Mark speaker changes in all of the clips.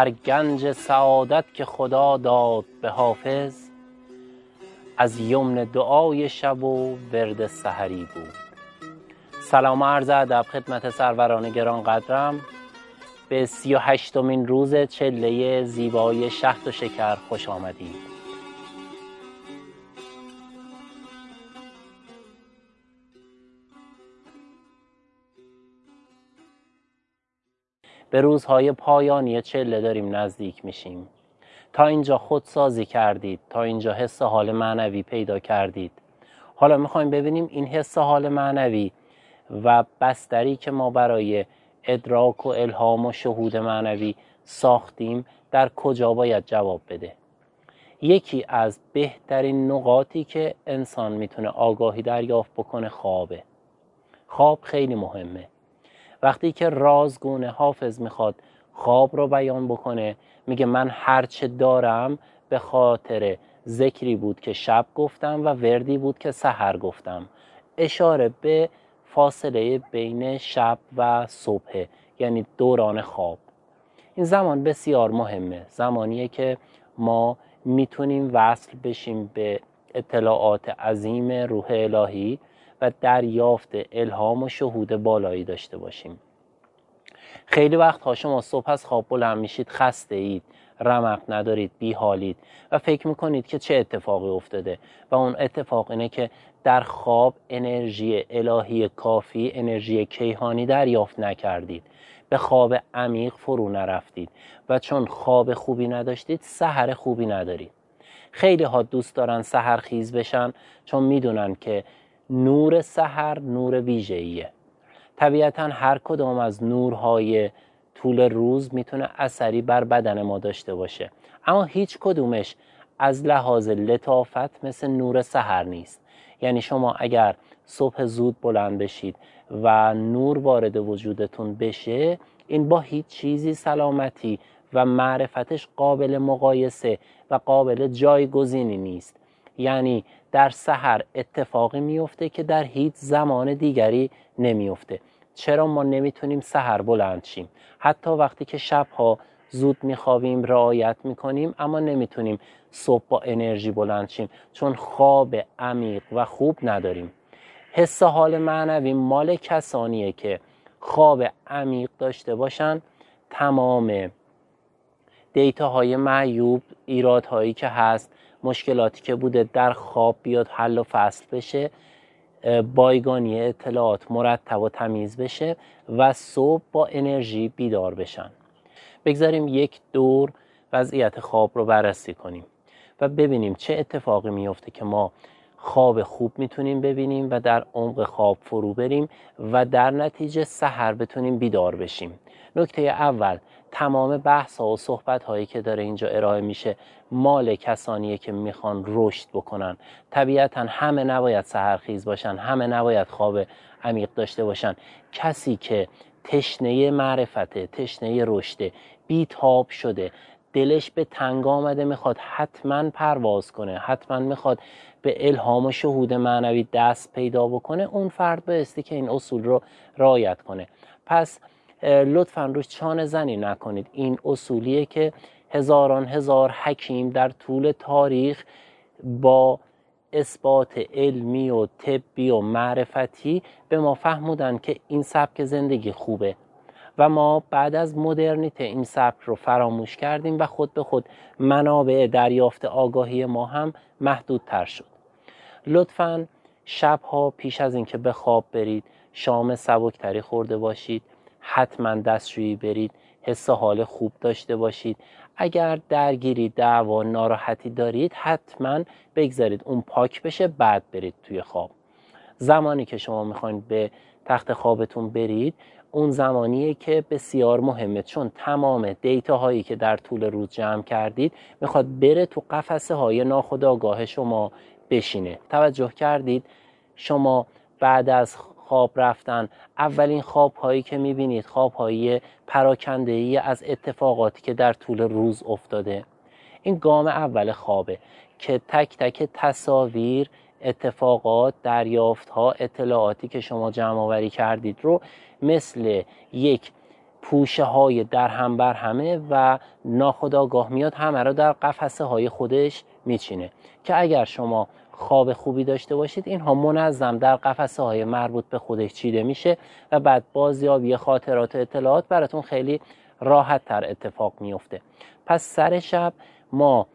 Speaker 1: هر گنج سعادت که خدا داد به حافظ از یمن دعای شب و ورد سحری بود. سلام عرض ادب خدمت سروران گرانقدرم. به سی و هشتمین روز چله زیبای شهد و شکر خوش آمدید. به روزهای پایانی چله داریم نزدیک میشیم. تا اینجا خودسازی کردید تا اینجا حس حال معنوی پیدا کردید. حالا می‌خوایم ببینیم این حس حال معنوی و بستری که ما برای ادراک و الهام و شهود معنوی ساختیم در کجا باید جواب بده. یکی از بهترین نقاطی که انسان می‌تونه آگاهی دریافت بکنه خوابه. خواب خیلی مهمه. وقتی که رازگونه حافظ می‌خواد خواب رو بیان بکنه میگه من هرچه دارم به خاطر ذکری بود که شب گفتم و وردی بود که سحر گفتم. اشاره به فاصله بین شب و صبح یعنی دوران خواب. این زمان بسیار مهمه. زمانیه که ما می‌تونیم وصل بشیم به اطلاعات عظیم روح الهی و دریافت الهام و شهود بالایی داشته باشیم. خیلی وقت ها شما صبح از خواب بلند میشید خسته اید رمق ندارید بی حالید و فکر می‌کنید که چه اتفاقی افتاده و اون اتفاق اینه که در خواب انرژی الهی کافی انرژی کیهانی دریافت نکردید. به خواب عمیق فرو نرفتید و چون خواب خوبی نداشتید سحر خوبی ندارید. خیلی ها دوست دارن سحر خیز بشن چون می‌دونن که نور سحر نور ویژه‌ایه. طبیعتا هر کدام از نورهای طول روز می‌تونه اثری بر بدن ما داشته باشه. اما هیچ کدومش از لحاظ لطافت مثل نور سحر نیست. یعنی شما اگر صبح زود بلند بشید و نور وارد وجودتون بشه این با هیچ چیزی سلامتی و معرفتش قابل مقایسه و قابل جایگزینی نیست. یعنی در سحر اتفاقی میفته که در هیچ زمان دیگری نمیفته چرا ما نمی‌تونیم سحر بلند شیم؟ حتی وقتی که شبها زود میخوابیم رعایت می‌کنیم اما نمی‌تونیم صبح با انرژی بلند شیم چون خواب عمیق و خوب نداریم. حس حال معنوی مال کسانیه که خواب عمیق داشته باشن. تمام دیتاهای معیوب ایرادهایی که هست مشکلاتی که بوده در خواب بیاد حل و فصل بشه بایگانی اطلاعات مرتب و تمیز بشه و صبح با انرژی بیدار بشن. بگذاریم یک دور وضعیت خواب رو بررسی کنیم و ببینیم چه اتفاقی میفته که ما خواب خوب می‌تونیم ببینیم و در عمق خواب فرو بریم و در نتیجه سحر بتونیم بیدار بشیم. نکته اول تمام بحث ها و صحبت هایی که داره اینجا ارائه میشه مال کسانیه که می‌خوان رشد بکنن. طبیعتا همه نباید سهرخیز باشن همه نباید خواب عمیق داشته باشن. کسی که تشنه معرفته تشنه رشده بیتاب شده دلش به تنگ آمده می‌خواد حتما پرواز کنه حتما می‌خواد به الهام و شهود معنوی دست پیدا بکنه اون فرد بایستی که این اصول رو رعایت کنه. پس لطفا روش چانه زنی نکنید. این اصولیه که هزاران هزار حکیم در طول تاریخ با اثبات علمی و طبی و معرفتی به ما فهمودن که این سبک زندگی خوبه. و ما بعد از مدرنیته این سبک رو فراموش کردیم و خود به خود منابع دریافت آگاهی ما هم محدودتر شد. لطفا شبها پیش از اینکه به خواب برید شام سبکتری خورده باشید. حتما دستشویی برید حس حال خوب داشته باشید. اگر درگیری دعوا ناراحتی دارید حتما بگذارید اون پاک بشه بعد برید توی خواب. زمانی که شما می‌خواین به تخت خوابتون برید اون زمانیه که بسیار مهمه. چون تمام دیتا هایی که در طول روز جمع کردید می‌خواد بره تو قفسه های ناخودآگاه شما بشینه. توجه کردید شما بعد از خواب رفتن. اولین خواب هایی که می‌بینید خواب هایی پراکنده ای از اتفاقاتی که در طول روز افتاده. این گام اول خوابه که تک تک تصاویر اتفاقات دریافت ها اطلاعاتی که شما جمع آوری کردید رو مثل یک پوشه های در هم بر همه و ناخداگاه میاد همه را در قفسه های خودش میچینه. که اگر شما خواب خوبی داشته باشید. اینها منظم در قفسه های مربوط به خودش چیده میشه و بعد بازیابی خاطرات و اطلاعات براتون خیلی راحت تر اتفاق میفته. پس سر شب ما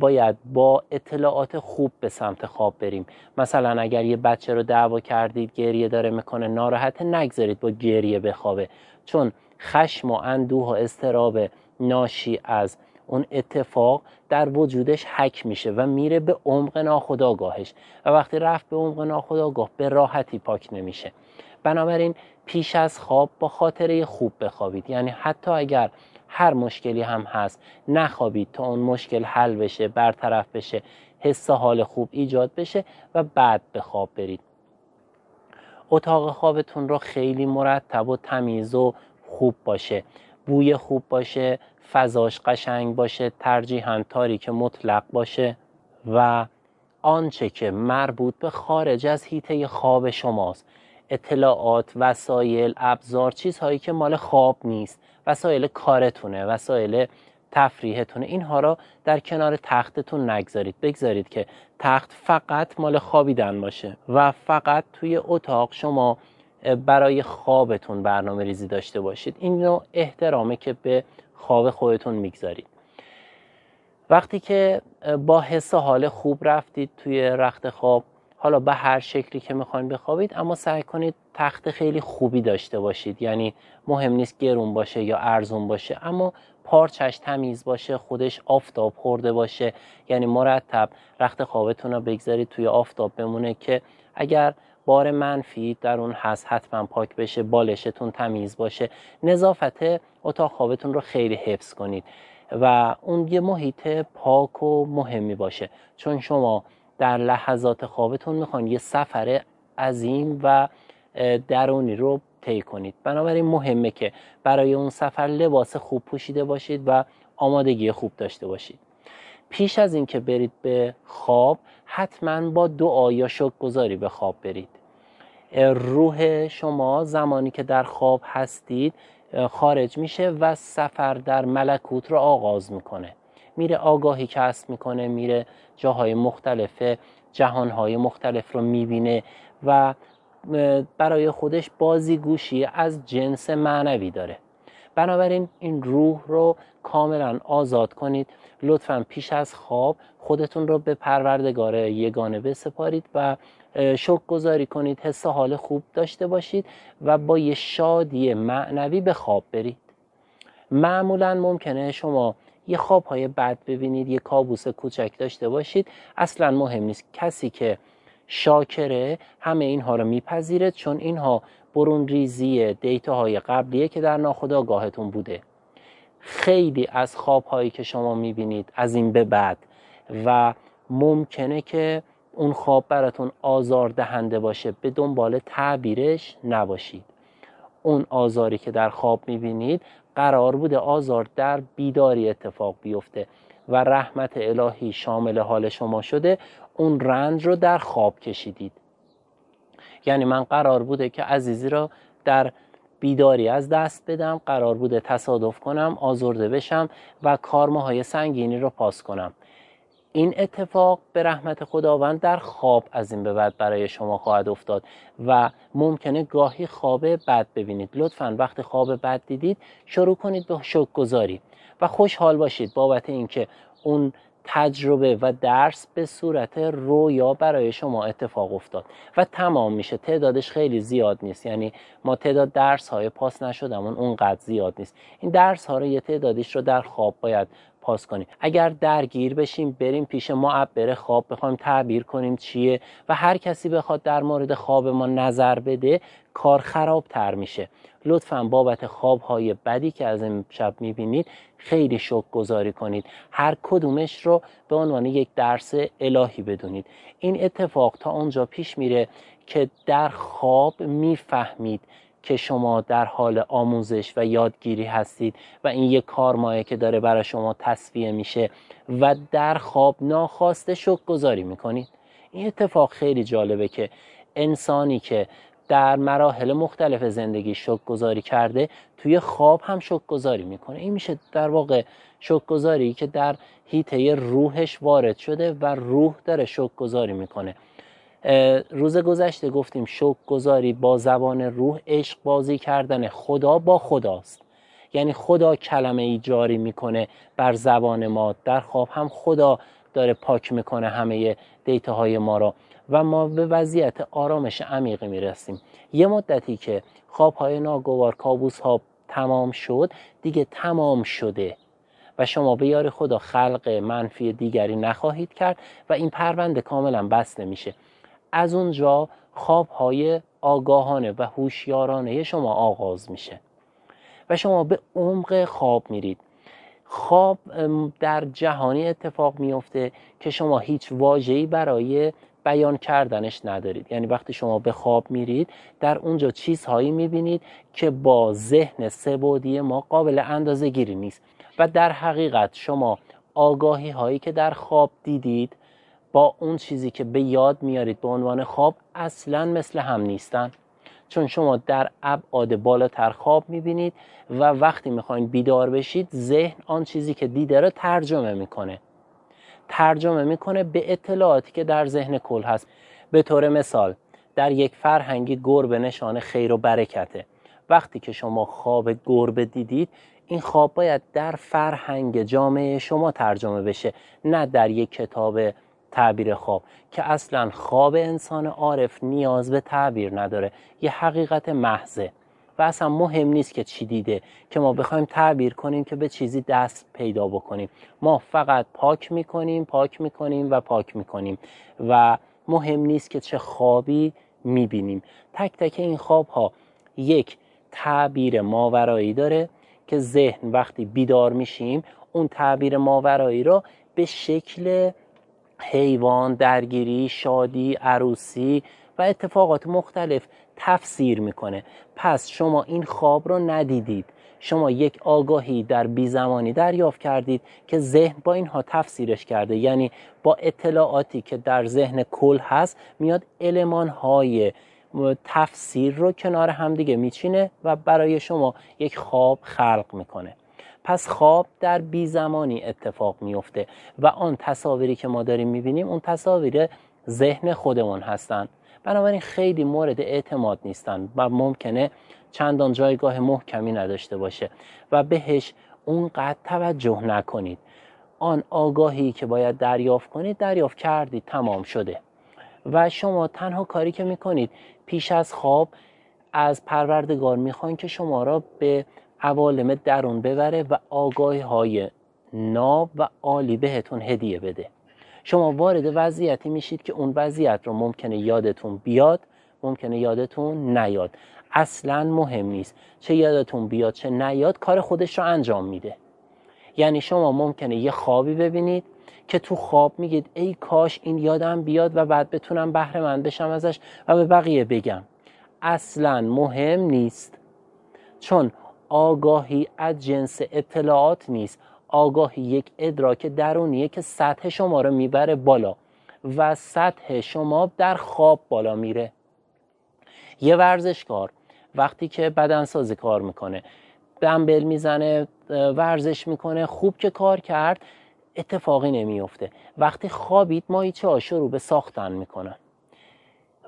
Speaker 1: باید با اطلاعات خوب به سمت خواب بریم. مثلا اگر یه بچه رو دعوا کردید گریه داره می‌کنه ناراحت نگذارید با گریه بخوابه. چون خشم و اندوه و استراب ناشی از اون اتفاق در وجودش حک میشه و میره به عمق ناخداگاهش و وقتی رفت به عمق ناخداگاه به راحتی پاک نمیشه. بنابراین پیش از خواب با خاطره خوب بخوابید. یعنی حتی اگر هر مشکلی هم هست نخوابید تا اون مشکل حل بشه برطرف بشه حس حال خوب ایجاد بشه و بعد به خواب برید. اتاق خوابتون رو خیلی مرتب و تمیز و خوب باشه. بوی خوب باشه فضاش قشنگ باشه ترجیحاً تاریک مطلق باشه و آنچه که مربوط به خارج از هیته خواب شماست. اطلاعات وسایل ابزار چیزهایی که مال خواب نیست وسایل کارتونه وسایل تفریحتونه اینها را در کنار تختتون نگذارید. بگذارید که تخت فقط مال خوابیدن باشه و فقط توی اتاق شما برای خوابتون برنامه ریزی داشته باشید. این نوع احترامه که به خواب خودتون می‌گذارید. وقتی که با حس حال خوب رفتید توی رخت خواب حالا به هر شکلی که می‌خواین بخوابید اما سعی کنید تخت خیلی خوبی داشته باشید. یعنی مهم نیست گرون باشه یا ارزون باشه اما پارچش تمیز باشه خودش آفتاب خورده باشه. یعنی مرتب رخت خوابتون رو بگذارید توی آفتاب بمونه که اگر بار منفی در اون هست حتما پاک بشه بالشتون تمیز باشه. نظافت اتاق خوابتون رو خیلی حفظ کنید و اون یه محیط پاک و مهمی باشه. چون شما در لحظات خوابتون می‌خوان یه سفر عظیم و درونی رو طی کنید. بنابراین مهمه که برای اون سفر لباس خوب پوشیده باشید و آمادگی خوب داشته باشید. پیش از اینکه برید به خواب حتما با دعا یا شکر گذاری به خواب برید. روح شما زمانی که در خواب هستید خارج میشه و سفر در ملکوت رو آغاز می‌کنه. میره آگاهی کسب می‌کنه میره جاهای مختلف جهانهای مختلف رو می‌بینه و برای خودش بازیگوشی از جنس معنوی داره. بنابراین این روح رو کاملا آزاد کنید. لطفا پیش از خواب خودتون رو به پروردگار یگانه بسپارید و شک گذاری کنید. حس حال خوب داشته باشید و با یه شادی معنوی به خواب برید. معمولا ممکنه شما یه خواب های بد ببینید یه کابوس کوچک داشته باشید. اصلا مهم نیست. کسی که شاکره همه اینها رو میپذیره چون اینها برون ریزی دیتا های قبلیه که در ناخودآگاهتون بوده. خیلی از خواب هایی که شما می‌بینید از این به بعد و ممکنه که اون خواب براتون آزار دهنده باشه به دنبال تعبیرش نباشید. اون آزاری که در خواب می‌بینید قرار بوده آزار در بیداری اتفاق بیفته و رحمت الهی شامل حال شما شده. اون رنج رو در خواب کشیدید. یعنی من قرار بوده که عزیزی رو در بیداری از دست بدم قرار بوده تصادف کنم آزرده بشم و کارماهای سنگینی رو پاس کنم. این اتفاق به رحمت خداوند در خواب از این به بعد برای شما خواهد افتاد و ممکنه گاهی خواب بد ببینید. لطفا وقتی خواب بد دیدید شروع کنید به شک گذاری و خوشحال باشید بابت اینکه اون تجربه و درس به صورت رویا برای شما اتفاق افتاد و تمام میشه. تعدادش خیلی زیاد نیست. یعنی ما تعداد درس های پاس نشدمون اونقدر زیاد نیست. این درس ها رو یه تعدادیش رو در خواب باید پاس کنیم. اگر درگیر بشیم بریم پیش معبر خواب بخوایم تعبیر کنیم چیه و هر کسی بخواد در مورد خواب ما نظر بده کار خراب تر میشه. لطفا بابت خواب های بدی که از این شب می‌بینید خیلی شک گذاری کنید. هر کدومش رو به عنوان یک درس الهی بدونید. این اتفاق تا اونجا پیش میره که در خواب می‌فهمید که شما در حال آموزش و یادگیری هستید و این یک کارمایه که داره برای شما تصویه میشه و در خواب ناخواسته شک گذاری می‌کنید. این اتفاق خیلی جالبه که انسانی که در مراحل مختلف زندگی شک گذاری کرده توی خواب هم شک گذاری می‌کنه. این میشه در واقع شک گذاری که در هیته روحش وارد شده و روح داره شک گذاری می‌کنه روز گذشته گفتیم شک گذاری با زبان روح عشق بازی کردن خدا با خداست. یعنی خدا کلمه ای جاری می‌کنه بر زبان ما. در خواب هم خدا داره پاک می‌کنه همه دیتا های ما را و ما به وضعیت آرامش عمیقی می‌رسیم. یه مدتی که خواب های ناگوار کابوس ها تمام شد دیگه تمام شده. و شما به یار خدا خلق منفی دیگری نخواهید کرد و این پرونده کاملا بسته میشه. از اونجا خواب های آگاهانه و هوشیارانه شما آغاز میشه. و شما به عمق خواب میرید. خواب در جهانی اتفاق میفته که شما هیچ واجهی برای بیان کردنش ندارید. یعنی وقتی شما به خواب میرید در اونجا چیزهایی می‌بینید که با ذهن سبودی ما قابل اندازه گیری نیست. و در حقیقت شما آگاهی هایی که در خواب دیدید با اون چیزی که به یاد میارید به عنوان خواب اصلا مثل هم نیستن. چون شما در ابعاد بالاتر خواب می‌بینید و وقتی می‌خواین بیدار بشید ذهن آن چیزی که دیده رو ترجمه می‌کنه. ترجمه می‌کنه به اطلاعاتی که در ذهن کل هست. به طور مثال در یک فرهنگی گربه نشان خیر و برکته. وقتی که شما خواب گربه دیدید این خواب باید در فرهنگ جامعه شما ترجمه بشه نه در یک کتاب تعبیر خواب که اصلا خواب انسان عارف نیاز به تعبیر نداره. یه حقیقت محضه. و اصلا مهم نیست که چی دیده که ما بخوایم تعبیر کنیم که به چیزی دست پیدا بکنیم. ما فقط پاک می‌کنیم پاک می‌کنیم و پاک می‌کنیم. و مهم نیست که چه خوابی می‌بینیم. تک تک این خواب ها یک تعبیر ماورایی داره که ذهن وقتی بیدار میشیم اون تعبیر ماورایی رو به شکل حیوان، درگیری، شادی، عروسی و اتفاقات مختلف تفسیر می‌کنه. پس شما این خواب رو ندیدید. شما یک آگاهی در بی زمانی دریافت کردید که ذهن با اینها تفسیرش کرده. یعنی با اطلاعاتی که در ذهن کل هست میاد علمان های تفسیر رو کنار همدیگه میچینه و برای شما یک خواب خلق می‌کنه. پس خواب در بی زمانی اتفاق میفته و آن تصاویری که ما داریم می‌بینیم اون تصاویر ذهن خودمون هستند بنابراین خیلی مورد اعتماد نیستن و ممکنه چندان جایگاه محکمی نداشته باشه و بهش اونقدر توجه نکنید. آن آگاهی که باید دریافت کنید دریافت کردید تمام شده. و شما تنها کاری که می‌کنید پیش از خواب از پروردگار می‌خواین که شما را به عوالم درون ببره و آگاهی های ناب و عالی بهتون هدیه بده. شما وارد وضعیتی میشید که اون وضعیت رو ممکنه یادتون بیاد ممکنه یادتون نیاد. اصلا مهم نیست چه یادتون بیاد چه نیاد کار خودش رو انجام میده. یعنی شما ممکنه یه خوابی ببینید که تو خواب میگید ای کاش این یادم بیاد و بعد بتونم بهره مند بشم ازش و به بقیه بگم. اصلا مهم نیست. چون آگاهی از جنس اطلاعات نیست. آگاهی یک ادراک درونیه که سطح شما رو می‌بره بالا و سطح شما در خواب بالا میره. یه ورزشکار وقتی که بدنسازی کار می‌کنه دنبل می‌زنه ورزش می‌کنه خوب که کار کرد اتفاقی نمیفته. وقتی خوابید ماهیچه ها شروع به ساختن می‌کنن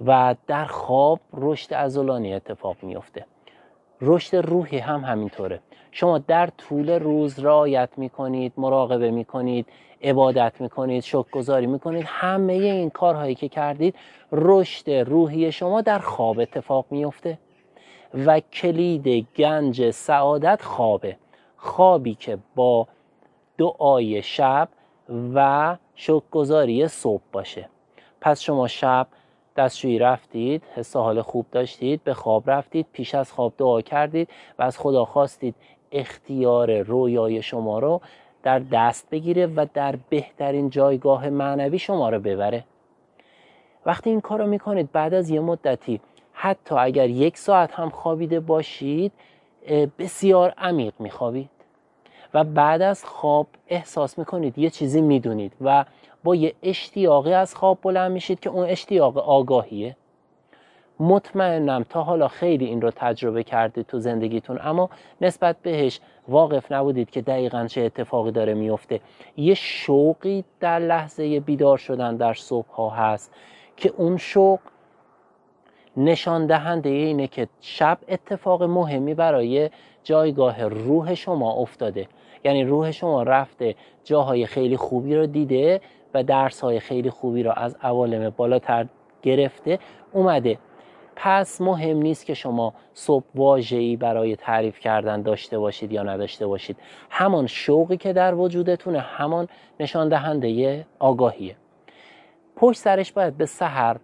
Speaker 1: و در خواب رشد ازولانی اتفاق میفته. رشد روحی هم همینطوره. شما در طول روز رعایت می‌کنید مراقبه می‌کنید عبادت می‌کنید گذاری می‌کنید همه این کارهایی که کردید رشد روحی شما در خواب اتفاق میفته و کلید گنج سعادت خوابه. خوابی که با دعای شب و شکرگزاری صبح باشه. پس شما شب دستشویی رفتید حس حال خوب داشتید به خواب رفتید پیش از خواب دعا کردید و از خدا خواستید اختیار رویای شما رو در دست بگیره و در بهترین جایگاه معنوی شما رو ببره. وقتی این کار رو می‌کنید بعد از یه مدتی حتی اگر یک ساعت هم خوابیده باشید بسیار عمیق میخوابید. و بعد از خواب احساس می‌کنید یه چیزی می‌دونید و با یه اشتیاقی از خواب بلند میشید که اون اشتیاق آگاهیه. مطمئنم تا حالا خیلی این رو تجربه کردید تو زندگیتون اما نسبت بهش واقف نبودید که دقیقا چه اتفاقی داره میفته. یه شوقی در لحظه بیدار شدن در صبح ها هست که اون شوق نشان دهنده اینه که شب اتفاق مهمی برای جایگاه روح شما افتاده. یعنی روح شما رفته جاهای خیلی خوبی رو دیده و درس های خیلی خوبی رو از عوالم بالاتر گرفته اومده. پس مهم نیست که شما صبح واجهی برای تعریف کردن داشته باشید یا نداشته باشید. همان شوقی که در وجودتونه همان نشان دهنده آگاهیه. پشت سرش باید به سحر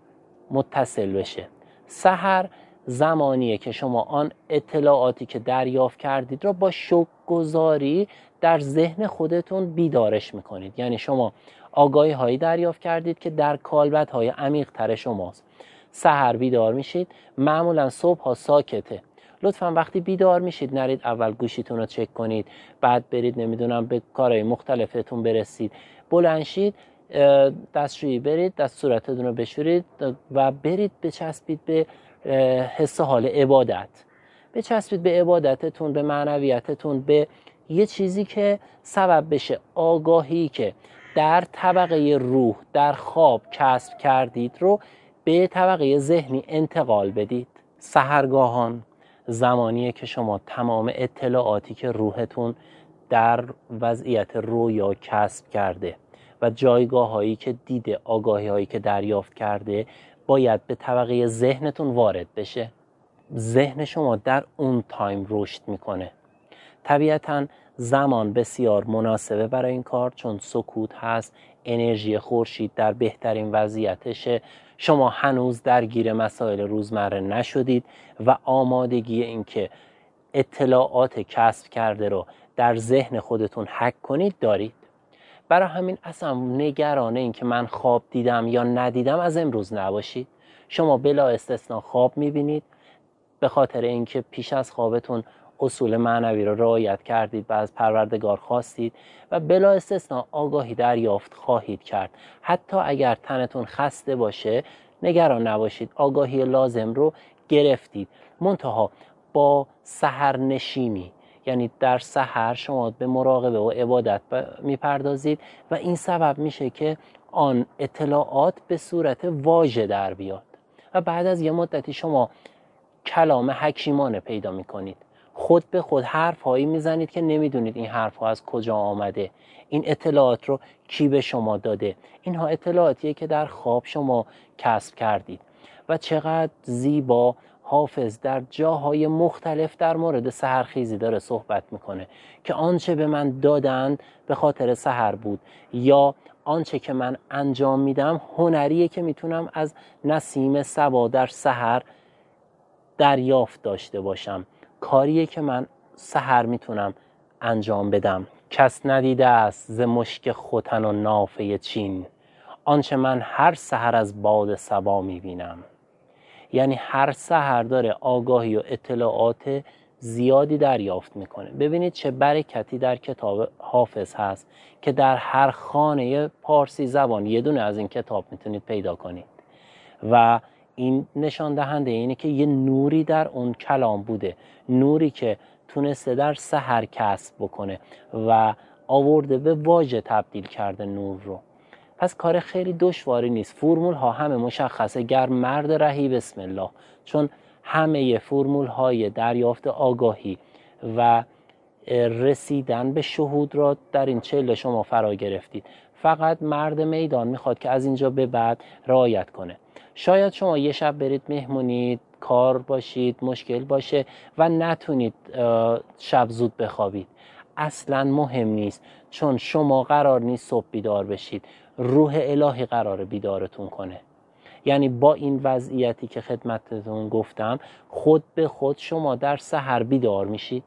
Speaker 1: متصل بشه. سحر زمانیه که شما آن اطلاعاتی که دریافت کردید را با شوق گذاری در ذهن خودتون بیدارش می‌کنید. یعنی شما آگاهی هایی دریافت کردید که در کالبت های عمیق تر شماست. سحر بیدار میشید. معمولا صبح ها ساکته. لطفا وقتی بیدار میشید نرید اول گوشیتون رو چک کنید بعد برید نمی‌دونم به کارهای مختلفتون برسید. بلنشید دستشویی برید دست صورتتون رو بشورید و برید بچسبید به حس حال عبادت. بچسبید به عبادتتون به معنویتتون به یه چیزی که سبب بشه. آگاهی که در طبقه روح در خواب کسب کردید رو به طبقه ذهنی انتقال بدید. سهرگاهان زمانیه که شما تمام اطلاعاتی که روحتون در وضعیت رویا کسب کرده و جایگاه هایی که دیده آگاهی هایی که دریافت کرده باید به طبقه ذهنتون وارد بشه. ذهن شما در اون تایم رشد می‌کنه. طبیعتا زمان بسیار مناسبه برای این کار چون سکوت هست. انرژی خورشید در بهترین وضعیتشه شما هنوز درگیر مسائل روزمره نشدید و آمادگی اینکه اطلاعات کسب کرده رو در ذهن خودتون حک کنید دارید. برای همین اصلا نگران این که من خواب دیدم یا ندیدم از امروز نباشید. شما بلا استثنا خواب می‌بینید. به خاطر اینکه پیش از خوابتون اصول معنوی رو رعایت کردید و از پروردگار خواستید و بلا استثنا آگاهی دریافت خواهید کرد. حتی اگر تنتون خسته باشه نگران نباشید. آگاهی لازم رو گرفتید. منتها با سهر نشینی یعنی در سحر شما به مراقبه و عبادت می‌پردازید و این سبب میشه که آن اطلاعات به صورت واژه در بیاد. و بعد از یه مدتی شما کلام حکیمانه پیدا می‌کنید. خود به خود حرف هایی می‌زنید که نمی‌دونید این حرف ها از کجا آمده. این اطلاعات رو کی به شما داده؟ اینها اطلاعاتیه که در خواب شما کسب کردید. و چقدر زیبا حافظ در جاهای مختلف در مورد سهرخیزی داره صحبت می‌کنه که آنچه به من دادند به خاطر سهر بود یا آنچه که من انجام میدم هنریه که می‌تونم از نسیم سبا در سهر دریافت داشته باشم. کاریه که من سهر می‌تونم انجام بدم. کس ندیده است ز مشک خوتن و نافه چین. آنچه من هر سهر از باد سبا می‌بینم. یعنی هر سهر داره آگاهی و اطلاعات زیادی دریافت می‌کنه. ببینید چه برکتی در کتاب حافظ هست که در هر خانه پارسی زبان یه دونه از این کتاب می‌تونید پیدا کنید. و این نشان دهنده اینه که یه نوری در اون کلام بوده. نوری که تونسته در سحر کسب بکنه و آورده به واژه تبدیل کرده نور رو. پس کار خیلی دشواری نیست. فرمول ها همه مشخصه. گر مرد رهی بسم الله. چون همه فرمول های دریافت آگاهی و رسیدن به شهود را در این چله شما فرا گرفتید. فقط مرد میدان می‌خواد که از اینجا به بعد رعایت کنه. شاید شما یه شب برید مهمونید کار باشید مشکل باشه و نتونید شب زود بخوابید. اصلا مهم نیست چون شما قرار نیست صبح بیدار بشید. روح الهی قرار بیدارتون کنه. یعنی با این وضعیتی که خدمتتون گفتم خود به خود شما در سحر بیدار میشید.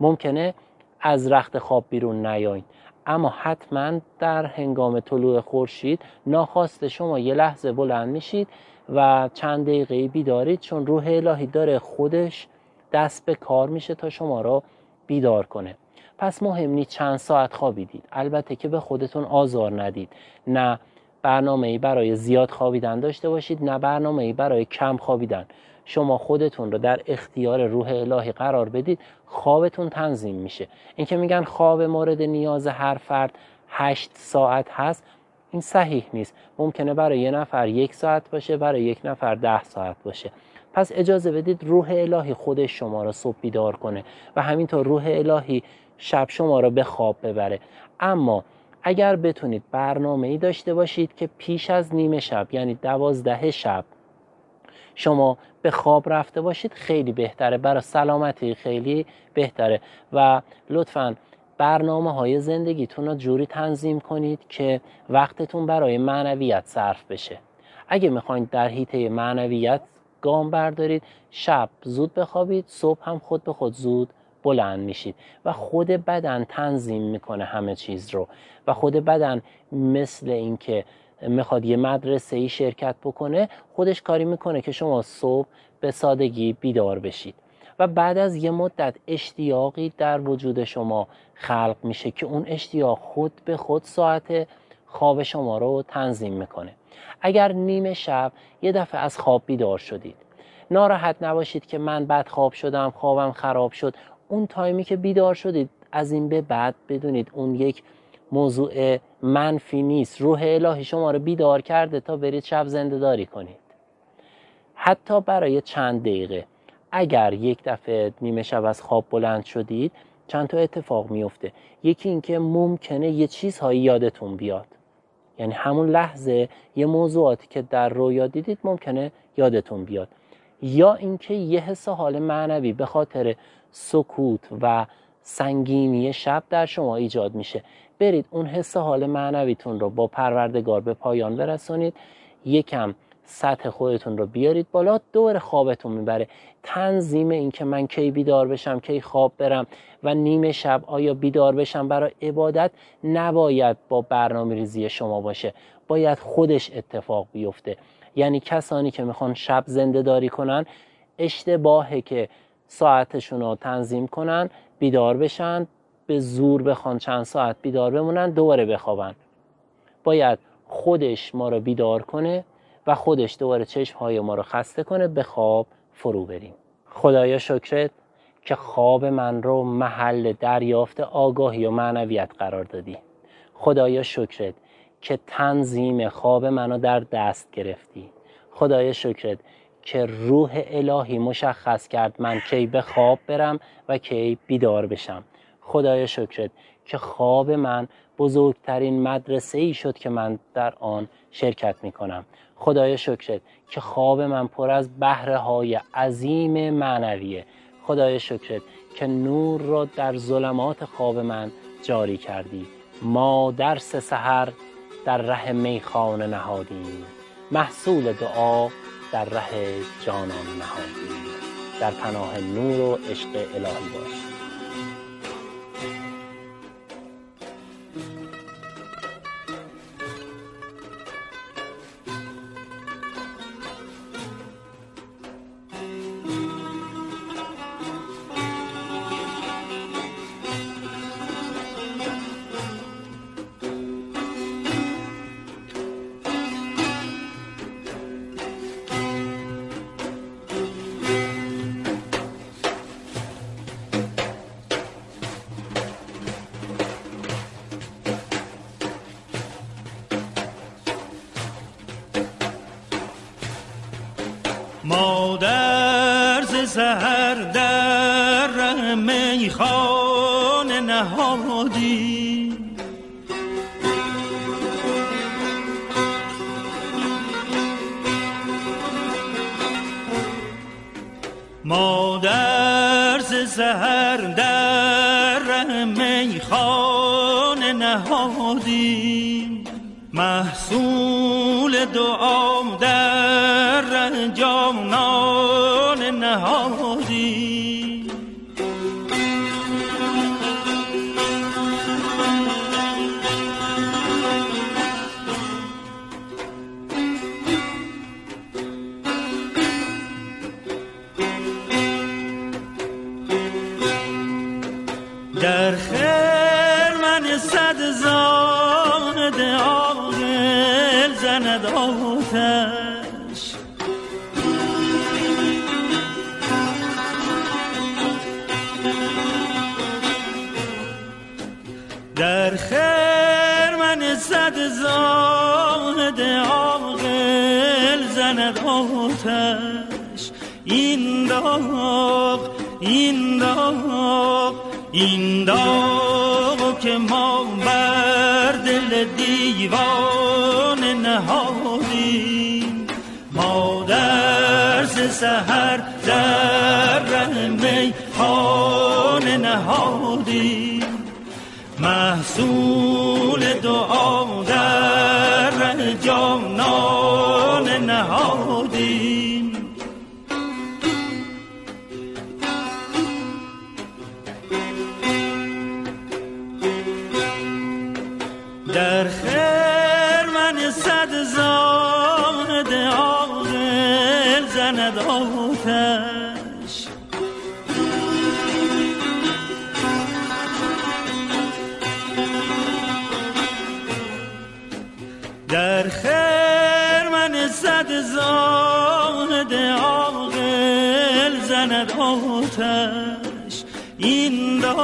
Speaker 1: ممکنه از رخت خواب بیرون نیاین. اما حتما در هنگام طلوع خورشید ناخواست شما یه لحظه بلند میشید و چند دقیقه بیدارید چون روح الهی داره خودش دست به کار میشه تا شما را بیدار کنه. پس مهم نیست چند ساعت خوابیدید. البته که به خودتون آزار ندید. نه برنامه ای برای زیاد خوابیدن داشته باشید نه برنامه ای برای کم خوابیدن. شما خودتون رو در اختیار روح الهی قرار بدید خوابتون تنظیم میشه. اینکه میگن خواب مورد نیاز هر فرد هشت ساعت هست این صحیح نیست. ممکنه برای یه نفر یک ساعت باشه برای یک نفر ده ساعت باشه. پس اجازه بدید روح الهی خودش شما را صبح بیدار کنه و همینطور روح الهی شب شما را به خواب ببره. اما اگر بتونید برنامه ای داشته باشید که پیش از نیمه شب یعنی دوازده شب شما به خواب رفته باشید خیلی بهتره. برای سلامتی خیلی بهتره. و لطفا برنامه های زندگیتون رو جوری تنظیم کنید که وقتتون برای معنویت صرف بشه. اگه می‌خواید در حیطه معنویت گام بردارید شب زود بخوابید صبح هم خود به خود زود بلند میشید. و خود بدن تنظیم می‌کنه همه چیز رو. و خود بدن مثل اینکه می‌خواد یه مدرسه ای شرکت بکنه خودش کاری می‌کنه که شما صبح به سادگی بیدار بشید. و بعد از یه مدت اشتیاقی در وجود شما خلق میشه که اون اشتیاق خود به خود ساعت خواب شما رو تنظیم می‌کنه. اگر نیمه شب یه دفعه از خواب بیدار شدید ناراحت نباشید که من بد خواب شدم خوابم خراب شد اون تایمی که بیدار شدید از این به بعد بدونید اون یک موضوع منفی نیست. روح الهی شما رو بیدار کرده تا برید شب زنده داری کنید. حتی برای چند دقیقه. اگر یک دفعه نیمه شب از خواب بلند شدید چند تا اتفاق میفته یکی اینکه ممکنه یه چیزهایی یادتون بیاد. یعنی همون لحظه یه موضوعاتی که در رویا دیدید ممکنه یادتون بیاد. یا اینکه یه حس حال معنوی به خاطر سکوت و سنگینی شب در شما ایجاد میشه. برید اون حس حال معنویتون رو با پروردگار به پایان برسونید یکم سطح خودتون رو بیارید بالا دور خوابتون می‌بره. تنظیم این که من کی بیدار بشم کی خواب برم و نیمه شب آیا بیدار بشم برای عبادت نباید با برنامه ریزی شما باشه. باید خودش اتفاق بیفته. یعنی کسانی که می‌خوان شب زنده داری کنن اشتباهه که ساعتشون رو تنظیم کنن بیدار بشن به زور بخوان چند ساعت بیدار بمونن دوباره بخوابن. باید خودش ما رو بیدار کنه و خودش دوباره چشم های ما رو خسته کنه به خواب فرو بریم. خدایا شکرت که خواب من رو محل دریافت آگاهی و معنویت قرار دادی. خدایا شکرت که تنظیم خواب منو در دست گرفتی. خدایا شکرت که روح الهی مشخص کرد من کی به خواب برم و کی بیدار بشم. خدای شکرت که خواب من بزرگترین مدرسه ای شد که من در آن شرکت می کنم خدای شکرت که خواب من پر از بهره های عظیم معنویه. خدای شکرت که نور را در ظلمات خواب من جاری کردی. ما درس سحر در ره میخانه نهادیم. محصول دعا در ره جانان نهادیم. در پناه نور و عشق الهی باش.
Speaker 2: سهر در ره میخانه نهادی. مادر سهر سهر در رحمه خانه نهادیم. محصول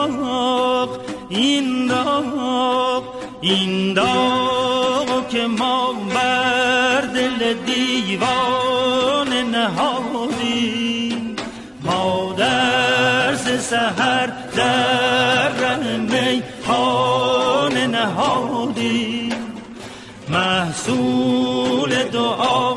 Speaker 2: داغ این داغ این داغ که ما بر دل دیوان نهادیم ما درس سهر در رحمه خانه نهادیم محصول دعا